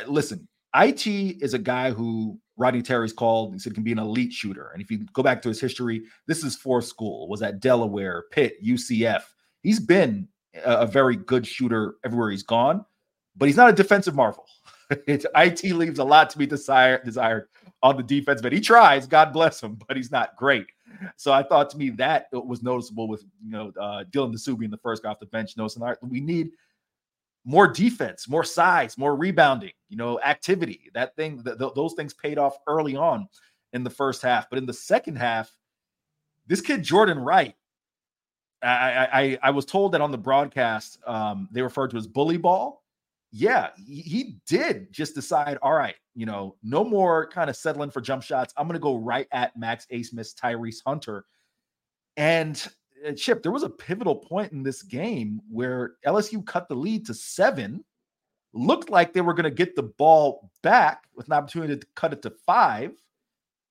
listen, IT is a guy who Rodney Terry's called. He said can be an elite shooter. And if you go back to his history, this is for school. Was at Delaware, Pitt, UCF. He's been a, a very good shooter everywhere he's gone, but he's not a defensive marvel. it's IT leaves a lot to be desired desired on the defense, but he tries. God bless him, but he's not great. So I thought to me that was noticeable with you know uh, Dylan Disu being the first guy off the bench. All right, we need more defense, more size, more rebounding, you know, activity. That thing, th- th- those things paid off early on in the first half, but in the second half, this kid Jordan Wright. I, I, I was told that on the broadcast um, they referred to as bully ball yeah, he did just decide, all right, you know, no more kind of settling for jump shots. I'm going to go right at Max Abmas, Tyrese Hunter. And Uh, Chip, there was a pivotal point in this game where LSU cut the lead to seven, looked like they were going to get the ball back with an opportunity to cut it to five.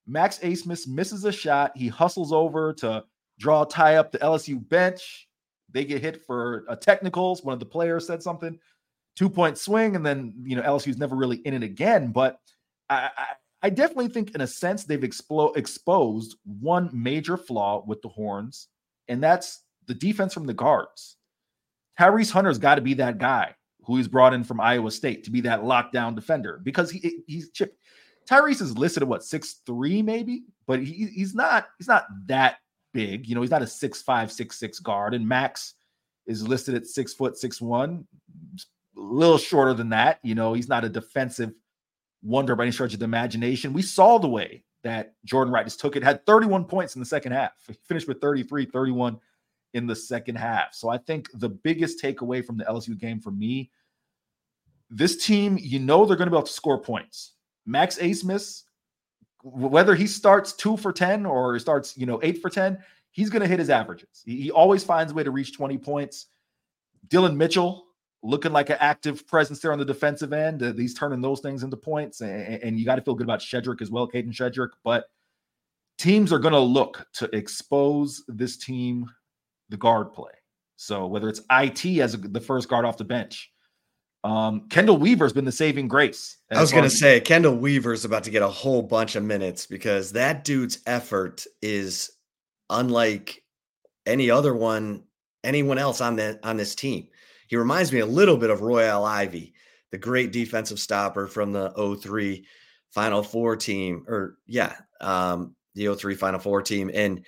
Max Abmas misses a shot. He hustles over to draw a tie up the LSU bench. They get hit for a technicals. One of the players said something two point swing, and then you know LSU's never really in it again. But I, I, I definitely think, in a sense, they've explo- exposed one major flaw with the Horns, and that's the defense from the guards. Tyrese Hunter's got to be that guy who he's brought in from Iowa State to be that lockdown defender because he he's chipped. Tyrese is listed at what six three maybe, but he, he's not he's not that big. You know, he's not a six five six six guard, and Max is listed at six foot six one, a little shorter than that. You know, he's not a defensive wonder by any stretch of the imagination. We saw the way that Jordan Wright just took it, had 31 points in the second half, he finished with 33, 31 in the second half. So I think the biggest takeaway from the LSU game for me, this team, you know, they're going to be able to score points. Max Abmas, whether he starts two for 10 or starts, you know, eight for 10, he's going to hit his averages. He always finds a way to reach 20 points. Dillon Mitchell, looking like an active presence there on the defensive end. Uh, he's turning those things into points, and, and you got to feel good about Shedrick as well, Kadin Shedrick. But teams are going to look to expose this team the guard play. So whether it's IT as the first guard off the bench, um, Chendall Weaver's been the saving grace. I was going to say Kendall Weaver's about to get a whole bunch of minutes because that dude's effort is unlike any other one, anyone else on the on this team. He reminds me a little bit of Royal Ivey, the great defensive stopper from the 03 Final Four team, or yeah, um, the 03 Final Four team. And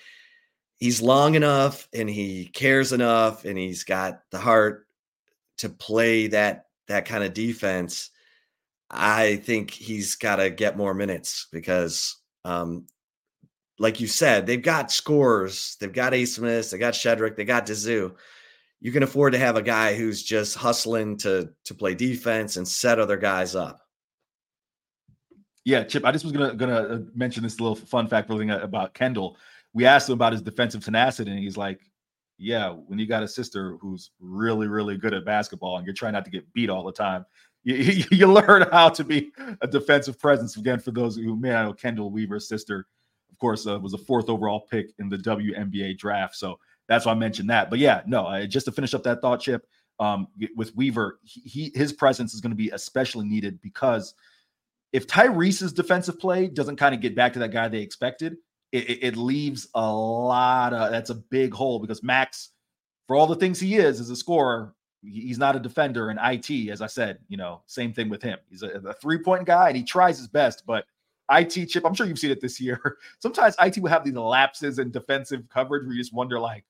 he's long enough and he cares enough and he's got the heart to play that that kind of defense. I think he's got to get more minutes because um, like you said, they've got scores, they've got A. Smith, they got Shedrick, they got Disu. You can afford to have a guy who's just hustling to to play defense and set other guys up. Yeah, Chip. I just was gonna gonna uh, mention this little fun fact thing about Chendall. We asked him about his defensive tenacity, and he's like, "Yeah, when you got a sister who's really really good at basketball, and you're trying not to get beat all the time, you, you, learn how to be a defensive presence." Again, for those who may not know, Chendall Weaver's sister of course, uh, was a fourth overall pick in the WNBA draft. So that's why I mentioned that. But yeah, no, uh, just to finish up that thought, Chip, um, with Weaver, he, his presence is going to be especially needed because if Tyrese's defensive play doesn't kind of get back to that guy they expected, it, it, leaves a lot of that's a big hole because Max, for all the things he is as a scorer, he's not a defender in IT. As I said, you know, same thing with him. He's a, a three point guy and he tries his best, but IT chip. I'm sure you've seen it this year. Sometimes IT will have these lapses in defensive coverage where you just wonder, like,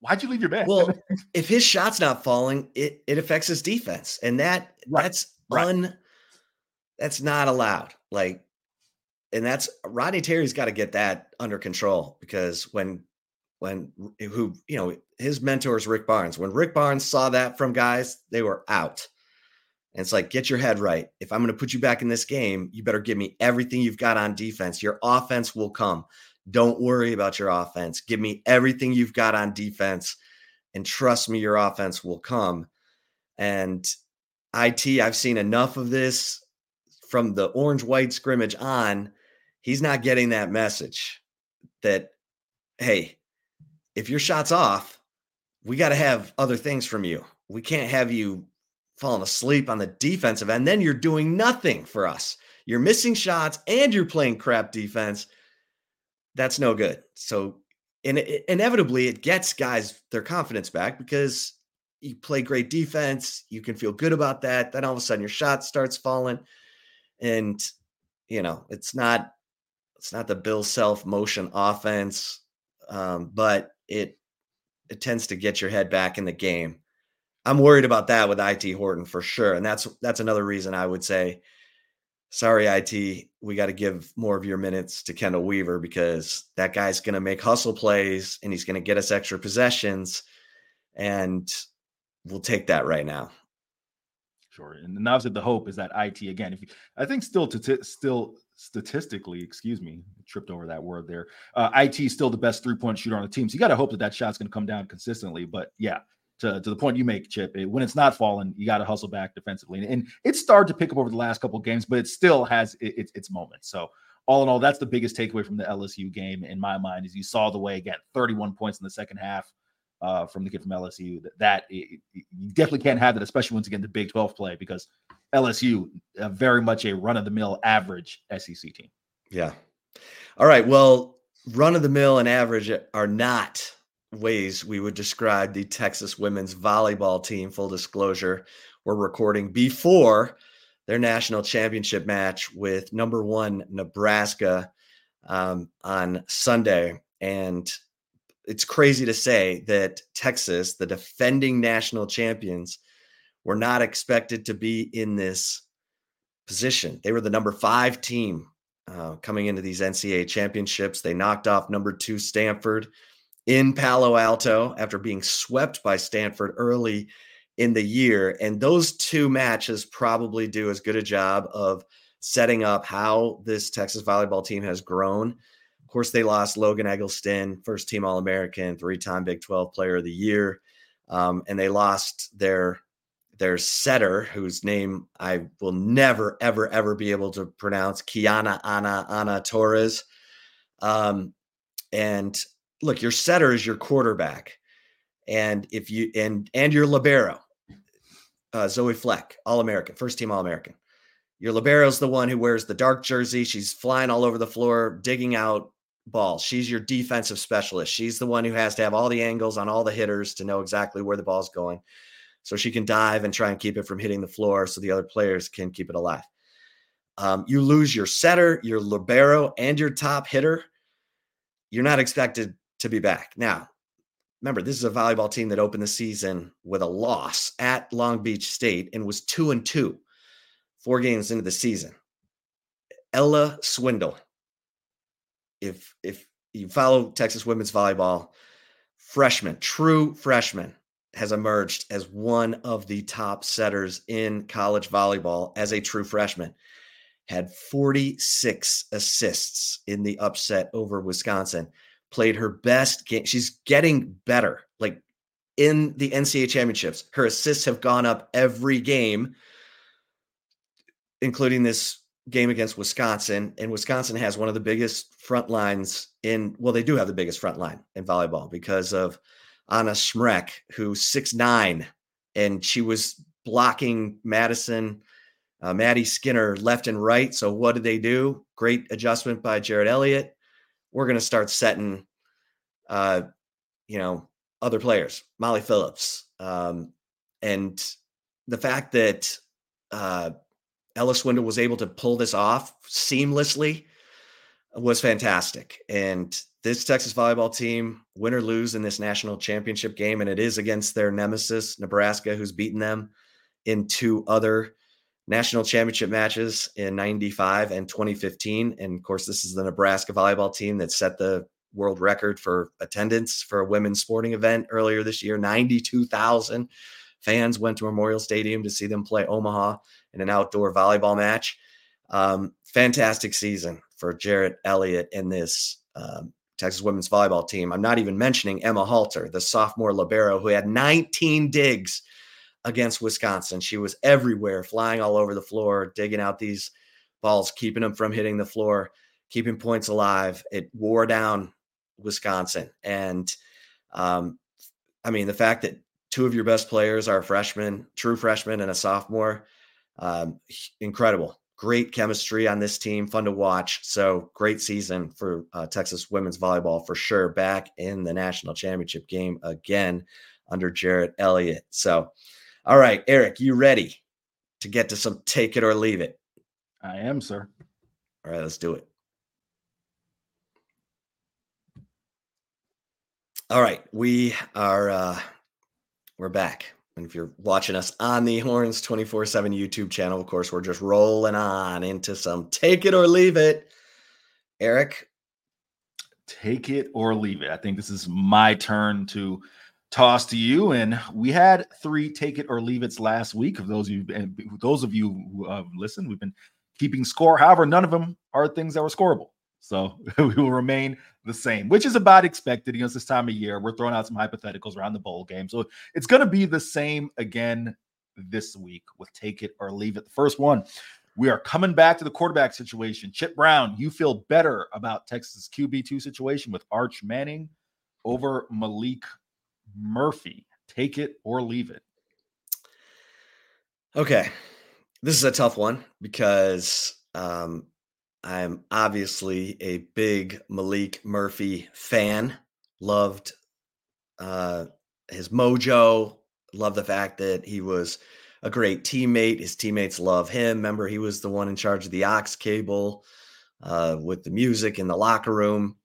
why'd you leave your man? Well, if his shot's not falling, it it affects his defense, and that right. that's right. un that's not allowed. Like, and that's Rodney Terry's got to get that under control because when when who you know his mentor is Rick Barnes. When Rick Barnes saw that from guys, they were out. And it's like, get your head right. If I'm going to put you back in this game, you better give me everything you've got on defense. Your offense will come. Don't worry about your offense. Give me everything you've got on defense. And trust me, your offense will come. And IT, I've seen enough of this from the orange white scrimmage on. He's not getting that message that, hey, if your shot's off, we got to have other things from you. We can't have you falling asleep on the defensive end, then you're doing nothing for us. You're missing shots and you're playing crap defense. That's no good. So, in, inevitably, it gets guys their confidence back because you play great defense. You can feel good about that. Then all of a sudden, your shot starts falling, and you know it's not it's not the Bill Self motion offense, um, but it it tends to get your head back in the game I'm worried about that with IT Horton for sure. And that's that's another reason I would say, sorry, IT, we got to give more of your minutes to Chendall Weaver because that guy's going to make hustle plays and he's going to get us extra possessions. And we'll take that right now. Sure. And now said the hope is that IT again, if you, I think still to t- still statistically, excuse me, tripped over that word there. Uh, IT is still the best three point shooter on the team. So you got to hope that that shot's going to come down consistently. But yeah, to, to the point you make, Chip. It, when it's not falling, you got to hustle back defensively, and, and started to pick up over the last couple games, but it still has it, it, its moments. So all in all, that's the biggest takeaway from the LSU game in my mind. Is you saw the way again, 31 points in the second half uh, from the kid from LSU. That, that it, you definitely can't have that, especially once again the Big 12 play because LSU uh, very much a run of the mill average SEC team. Yeah. All right. Well, run of the mill and average are not ways we would describe the Texas women's volleyball team. Full disclosure, we're recording before their national championship match with number one Nebraska um, on Sunday. And it's crazy to say that Texas, the defending national champions, were not expected to be in this position. They were the number five team uh, coming into these NCAA championships. They knocked off number two Stanford in Palo Alto after being swept by Stanford early in the year. And those two matches probably do as good a job of setting up how this Texas volleyball team has grown. Of course, they lost Logan Eggleston, first team All American, three time Big 12 player of the year. Um, and they lost their their setter, whose name I will never, ever, ever be able to pronounce, Kiana Ana Ana Torres. Um, and look, your setter is your quarterback. And if you and and your libero, uh, Zoe Fleck, All American, first team All American. Your libero is the one who wears the dark jersey. She's flying all over the floor, digging out balls. She's your defensive specialist. She's the one who has to have all the angles on all the hitters to know exactly where the ball's going. So she can dive and try and keep it from hitting the floor so the other players can keep it alive. Um, you lose your setter, your libero, and your top hitter. You're not expected to be back. Now, remember, this is a volleyball team that opened the season with a loss at Long Beach State and was two and two, four games into the season. Ella Swindle. If if you follow Texas women's volleyball, freshman, true freshman, has emerged as one of the top setters in college volleyball as a true freshman. Had 46 assists in the upset over Wisconsin played her best game. She's getting better. Like in the NCAA championships, her assists have gone up every game, including this game against Wisconsin. And Wisconsin has one of the biggest front lines in, well, they do have the biggest front line in volleyball because of Anna Smrek, who's six nine, and she was blocking Madison, uh, Maddie Skinner left and right. So what did they do? Great adjustment by Jerritt Elliott we're going to start setting, uh, you know, other players, Molly Phillips, um, and the fact that uh, Ella Swindle was able to pull this off seamlessly was fantastic. And this Texas volleyball team, win or lose in this national championship game, and it is against their nemesis, Nebraska, who's beaten them in two other national championship matches in 95 and 2015. And of course, this is the Nebraska volleyball team that set the world record for attendance for a women's sporting event earlier this year. 92,000 fans went to Memorial Stadium to see them play Omaha in an outdoor volleyball match. Um, fantastic season for Jerritt Elliott and this um, Texas women's volleyball team. I'm not even mentioning Emma Halter, the sophomore libero who had 19 digs against Wisconsin. She was everywhere, flying all over the floor, digging out these balls, keeping them from hitting the floor, keeping points alive. It wore down Wisconsin. And um, I mean, the fact that two of your best players are freshmen, true freshmen, and a sophomore, um, incredible. Great chemistry on this team, fun to watch. So great season for uh, Texas women's volleyball for sure. Back in the national championship game again under Jerritt Elliott. So all right, Eric, you ready to get to some take it or leave it? I am, sir. All right, let's do it. All right, we are uh we're back. And if you're watching us on the Horns 24/7 YouTube channel, of course, we're just rolling on into some take it or leave it. Eric, take it or leave it. I think this is my turn to toss to you. And we had three take it or leave it's last week. Of those of you, and those of you who uh, listen, we've been keeping score. However, none of them are things that were scoreable. So we will remain the same, which is about expected. You know, it's this time of year. We're throwing out some hypotheticals around the bowl game. So it's going to be the same again this week with take it or leave it. The first one, we are coming back to the quarterback situation. Chip Brown, you feel better about Texas QB2 situation with Arch Manning over Maalik Murphy. Take it or leave it. Okay. This is a tough one because um, I'm obviously a big Maalik Murphy fan. Loved uh, his mojo. Loved the fact that he was a great teammate. His teammates love him. Remember, he was the one in charge of the aux cable uh, with the music in the locker room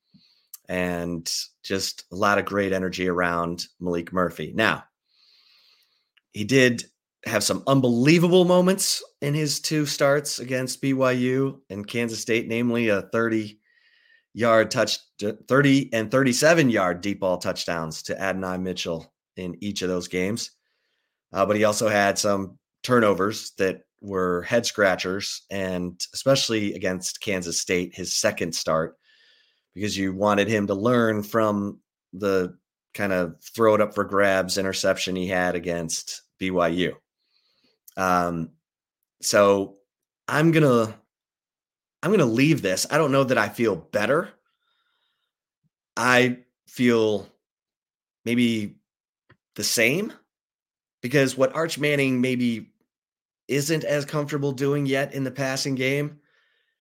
and just a lot of great energy around Maalik Murphy. Now, he did have some unbelievable moments in his two starts against BYU and Kansas State, namely a 30 yard touch, 30 and 37 yard deep ball touchdowns to Adonai Mitchell in each of those games. Uh, but he also had some turnovers that were head scratchers, and especially against Kansas State, his second start because you wanted him to learn from the kind of throw it up for grabs interception he had against BYU. Um, so I'm gonna I'm gonna leave this. I don't know that I feel better. I feel maybe the same because what Arch Manning maybe isn't as comfortable doing yet in the passing game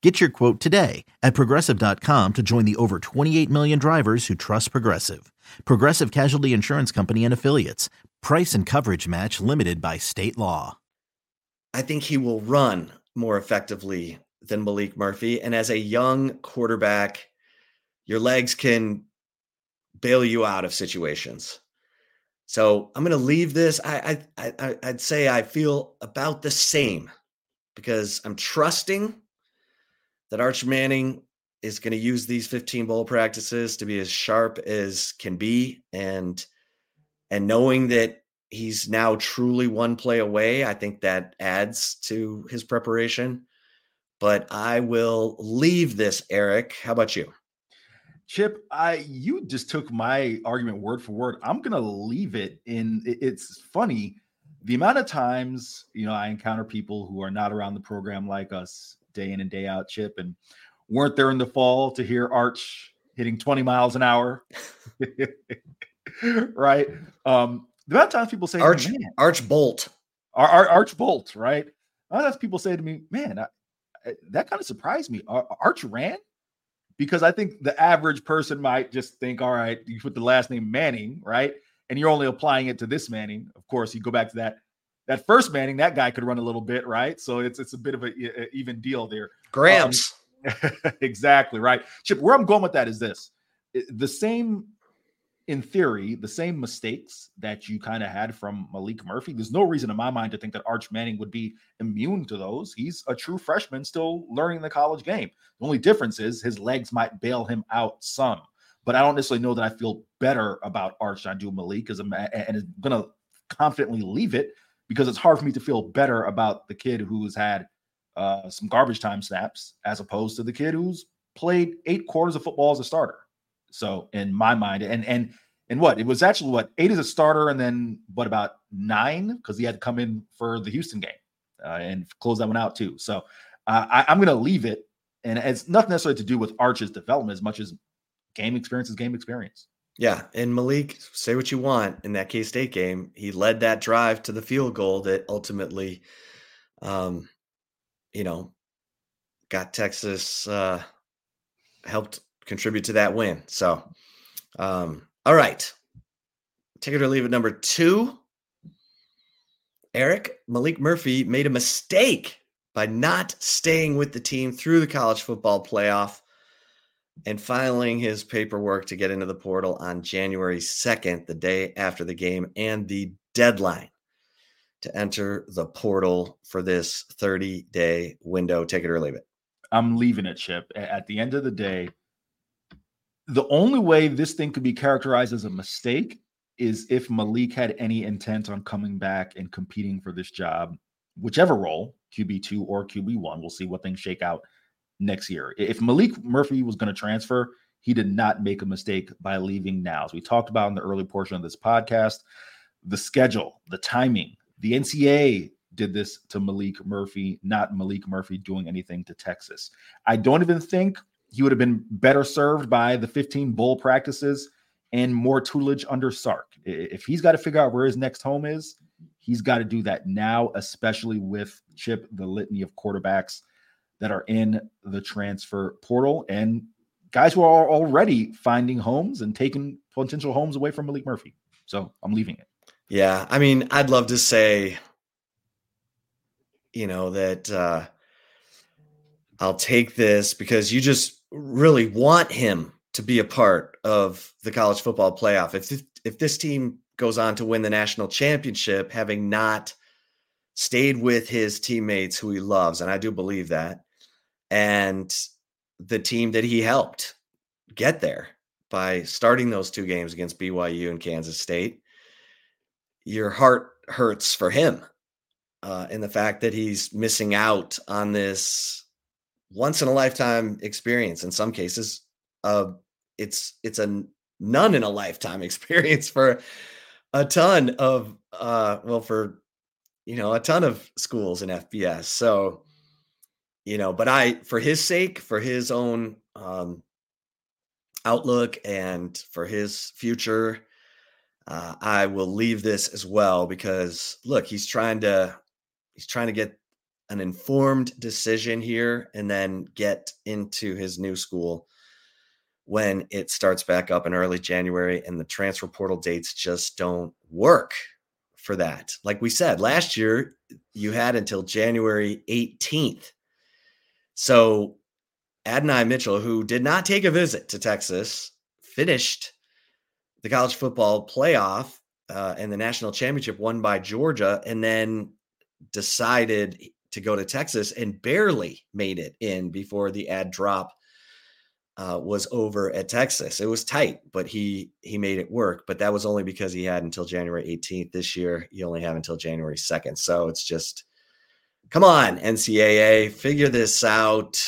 Get your quote today at progressive.com to join the over 28 million drivers who trust Progressive. Progressive Casualty Insurance Company and Affiliates. Price and coverage match limited by state law. I think he will run more effectively than Maalik Murphy. And as a young quarterback, your legs can bail you out of situations. So I'm going to leave this. I, I, I, I'd say I feel about the same because I'm trusting that Arch Manning is going to use these 15 bowl practices to be as sharp as can be and and knowing that he's now truly one play away i think that adds to his preparation. But i will leave this eric. How about you? Chip i you just took my argument word for word. I'm gonna leave it in it's funny the amount of times you know i encounter people who are not around the program like us day in and day out, Chip, and weren't there in the fall to hear Arch hitting 20 miles an hour. right. Um, the amount of times people say Arch, me, Arch Bolt. Ar- Ar- Arch Bolt, right? A lot of times people say to me, man, I, I, that kind of surprised me. Ar- Arch ran? Because I think the average person might just think, all right, you put the last name Manning, right? And you're only applying it to this Manning. Of course, you go back to that that first Manning, that guy could run a little bit, right? So it's it's a bit of a, a even deal there. Grams. Um, exactly right. Chip, where I'm going with that is this: the same, in theory, the same mistakes that you kind of had from Maalik Murphy. There's no reason in my mind to think that Arch Manning would be immune to those. He's a true freshman, still learning the college game. The only difference is his legs might bail him out some. But I don't necessarily know that I feel better about Arch than I do Maalik, because I'm and is going to confidently leave it because it's hard for me to feel better about the kid who's had uh, some garbage time snaps as opposed to the kid who's played eight quarters of football as a starter. So in my mind, and and and what it was actually what eight as a starter, and then what about nine because he had to come in for the Houston game uh, and close that one out too. So uh, I, I'm going to leave it, and it's nothing necessarily to do with Arch's development as much as game experience is game experience. Yeah, and Maalik, say what you want in that K State game, he led that drive to the field goal that ultimately, um, you know, got Texas uh, helped contribute to that win. So, um, all right, take it or leave it. Number two, Eric Maalik Murphy made a mistake by not staying with the team through the college football playoff and filing his paperwork to get into the portal on January 2nd, the day after the game, and the deadline to enter the portal for this 30 day window. Take it or leave it. I'm leaving it, Chip. At the end of the day, the only way this thing could be characterized as a mistake is if Maalik had any intent on coming back and competing for this job, whichever role, QB2 or QB1. We'll see what things shake out next year. If Maalik Murphy was going to transfer, he did not make a mistake by leaving now. As we talked about in the early portion of this podcast, the schedule, the timing, the NCAA did this to Maalik Murphy, not Maalik Murphy doing anything to Texas. I don't even think he would have been better served by the 15 bowl practices and more tutelage under Sark. If he's got to figure out where his next home is, he's got to do that now, especially with Chip, the litany of quarterbacks that are in the transfer portal and guys who are already finding homes and taking potential homes away from Maalik Murphy. So I'm leaving it. Yeah. I mean, I'd love to say, you know, that uh, I'll take this because you just really want him to be a part of the college football playoff. If if this team goes on to win the national championship, having not stayed with his teammates who he loves, and I do believe that, and the team that he helped get there by starting those two games against BYU and Kansas State, your heart hurts for him uh, in the fact that he's missing out on this once in a lifetime experience. In some cases, uh, it's it's a none in a lifetime experience for a ton of uh, well for you know a ton of schools in FBS. So you know, but I for his sake, for his own um, outlook and for his future. Uh, I will leave this as well because look, he's trying to he's trying to get an informed decision here and then get into his new school when it starts back up in early January and the transfer portal dates just don't work for that. Like we said, last year you had until January 18th. So Adonai Mitchell, who did not take a visit to Texas, finished the college football playoff uh, and the national championship won by Georgia, and then decided to go to Texas and barely made it in before the ad drop uh, was over at Texas. It was tight, but he he made it work. But that was only because he had until January 18th. This year, you only have until January 2nd. So it's just, come on, NCAA, figure this out.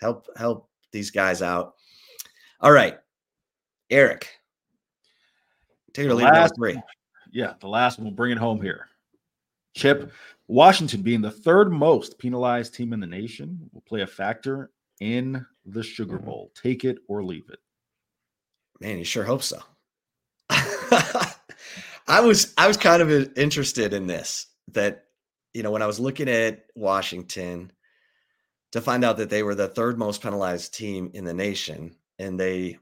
Help help these guys out. All right, Eric, take it or leave number three. Yeah, the last one. We'll bring it home here. Chip, Washington being the third most penalized team in the nation will play a factor in the Sugar mm-hmm. Bowl. Take it or leave it. Man, you sure hope so. I was I was kind of interested in this that you know when I was looking at Washington to find out that they were the third most penalized team in the nation and they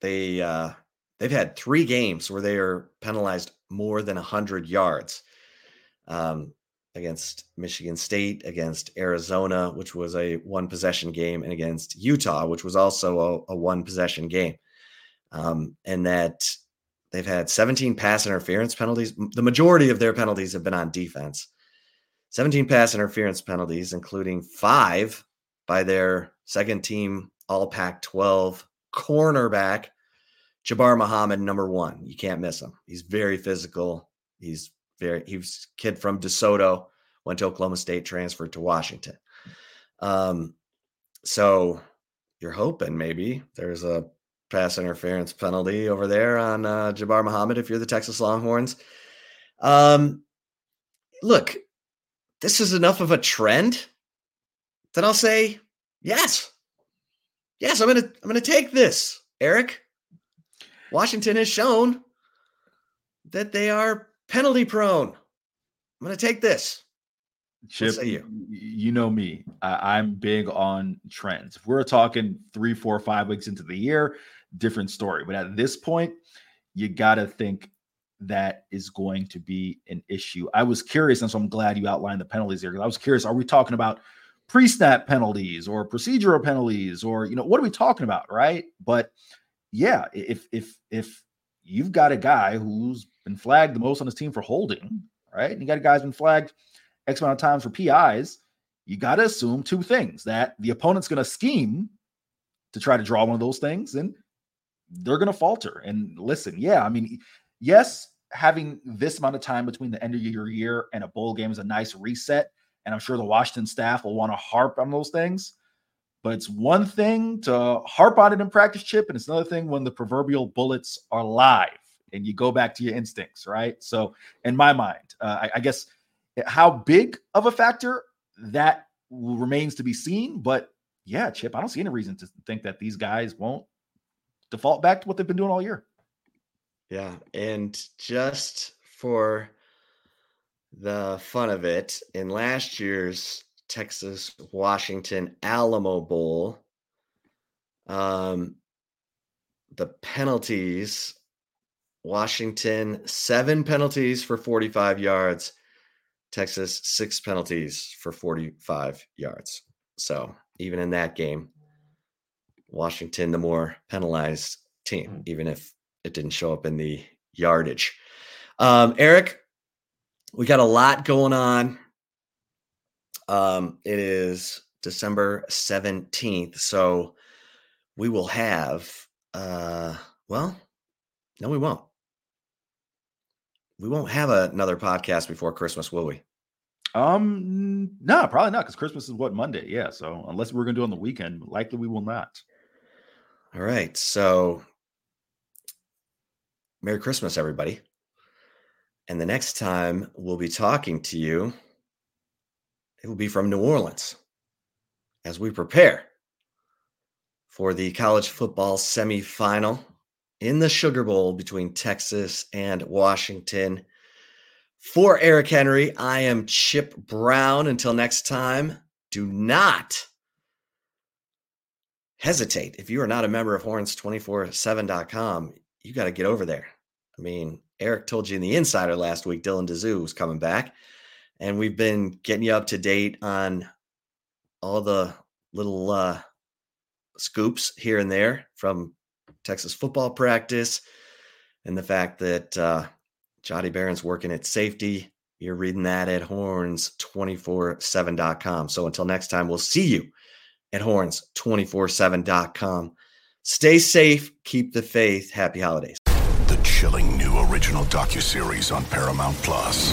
they uh they've had 3 games where they are penalized more than 100 yards um against Michigan State, against Arizona, which was a one possession game, and against Utah, which was also a, a one possession game. Um, and that they've had 17 pass interference penalties. The majority of their penalties have been on defense. 17 pass interference penalties, including five by their second team All Pac 12 cornerback, Jabbar Muhammad, number one. You can't miss him. He's very physical. He's very he was kid from DeSoto, went to Oklahoma State, transferred to Washington. Um, so you're hoping maybe there's a pass interference penalty over there on uh, Jabbar Muhammad if you're the Texas Longhorns. Um, look, this is enough of a trend that I'll say yes. Yes, I'm gonna I'm gonna take this, Eric. Washington has shown that they are penalty prone. I'm going to take this. Chip, you? You know me. I, I'm big on trends. If we're talking three, four, five weeks into the year, different story. But at this point, you got to think that is going to be an issue. I was curious, and so I'm glad you outlined the penalties here because I was curious. Are we talking about pre-snap penalties or procedural penalties, or you know, what are we talking about, right? But yeah, if if if you've got a guy who's been flagged the most on his team for holding, right? And you got a guy's been flagged X amount of times for PIs. You got to assume two things that the opponent's going to scheme to try to draw one of those things and they're going to falter. And listen, yeah, I mean, yes, having this amount of time between the end of your year and a bowl game is a nice reset. And I'm sure the Washington staff will want to harp on those things. But it's one thing to harp on it in practice, Chip, and it's another thing when the proverbial bullets are live and you go back to your instincts, right? So, in my mind, uh, I, I, guess how big of a factor that remains to be seen. But yeah, Chip, I don't see any reason to think that these guys won't default back to what they've been doing all year. Yeah, and just for the fun of it, in last year's Texas Washington Alamo Bowl, um, the penalties. Washington, seven penalties for 45 yards. Texas, six penalties for 45 yards. So even in that game, Washington, the more penalized team, even if it didn't show up in the yardage. Um, Eric, we got a lot going on. Um, it is December 17th. So we will have, uh, well, no, we won't. We won't have another podcast before Christmas, will we? Um, no, probably not because Christmas is what Monday. Yeah, so unless we're gonna do it on the weekend, likely we will not. All right. So, Merry Christmas, everybody. And the next time we'll be talking to you, it will be from New Orleans as we prepare for the college football semifinal in the Sugar Bowl between Texas and Washington. For Eric Henry, I am Chip Brown. Until next time, do not hesitate. If you are not a member of horns247.com, you got to get over there. I mean, Eric told you in the insider last week, Dylan Disu was coming back. And we've been getting you up to date on all the little uh, scoops here and there from Texas football practice and the fact that uh, Jahdae Barron's working at safety. You're reading that at horns247.com. So until next time, we'll see you at horns247.com. Stay safe, keep the faith. Happy holidays. The chilling new original docuseries on Paramount Plus.